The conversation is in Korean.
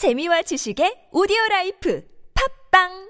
재미와 지식의 오디오 라이프. 팝빵!